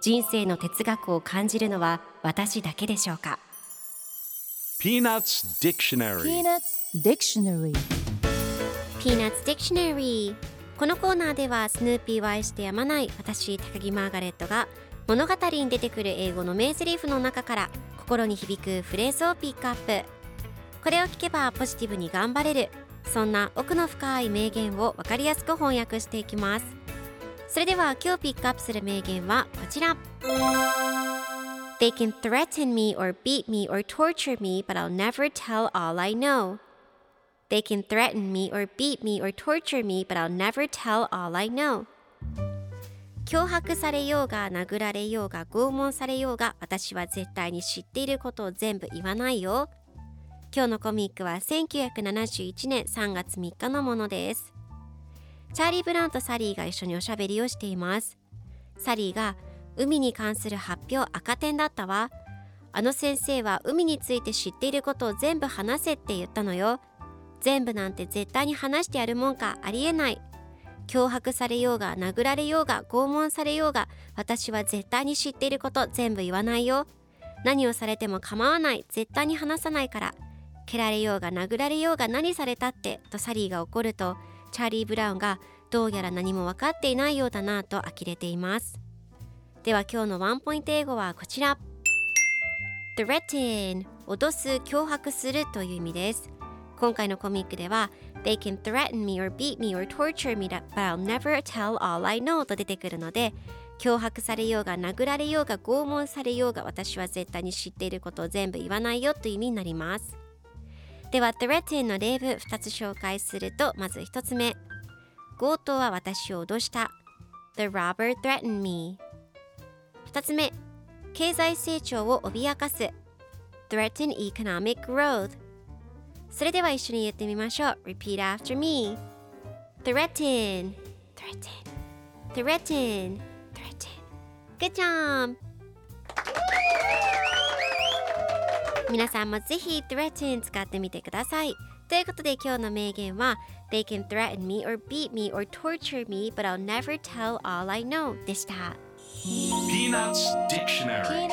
人生の哲学を感じるのは私だけでしょうか？Peanuts Dictionary. Peanuts Dictionary. Peanuts Dictionary このコーナーではスヌーピーを愛してやまない私高木マーガレットが物語に出てくる英語の名台詞の中から心に響くフレーズをピックアップ。これを聞けばポジティブに頑張れる。そんな奥の深い名言を分かりやすく翻訳していきますそれでは今日ピックアップする名言はこちら They can threaten me or beat me or torture me but I'll never tell all I know They can threaten me or beat me or torture me, but I'll never tell all I know. 脅迫されようが殴られようが拷問されようが私は絶対に知っていることを全部言わないよ。今日のコミックは1971年3月3日のものです。チャーリー・ブラウンとサリーが一緒におしゃべりをしています。サリーが海に関する発表赤点だったわ。あの先生は海について知っていることを全部話せって言ったのよ。全部なんて絶対に話してやるもんかありえない脅迫されようが殴られようが拷問されようが私は絶対に知っていること全部言わないよ何をされても構わない絶対に話さないから蹴られようが殴られようが何されたってとサリーが怒るとチャーリー・ブラウンがどうやら何も分かっていないようだなと呆れています。では今日のワンポイント英語はこちら。Threaten 脅す脅迫するという意味です。今回のコミックでは They can threaten me or beat me or torture me but I'll never tell all I know と出てくるので脅迫されようが殴られようが拷問されようが私は絶対に知っていることを全部言わないよという意味になります。では threaten の例文2つ紹介するとまず1つ目強盗は私を脅した The robber threatened me 2つ目経済成長を脅かす Threaten economic growth それでは一緒に言ってみましょう。Repeat after me. Threaten, threaten, threaten, threaten. Good job! 皆さんもぜひ threaten 使ってみてください。ということで今日の名言は They can threaten me or beat me or torture me but I'll never tell all I know でした。Peanuts Dictionary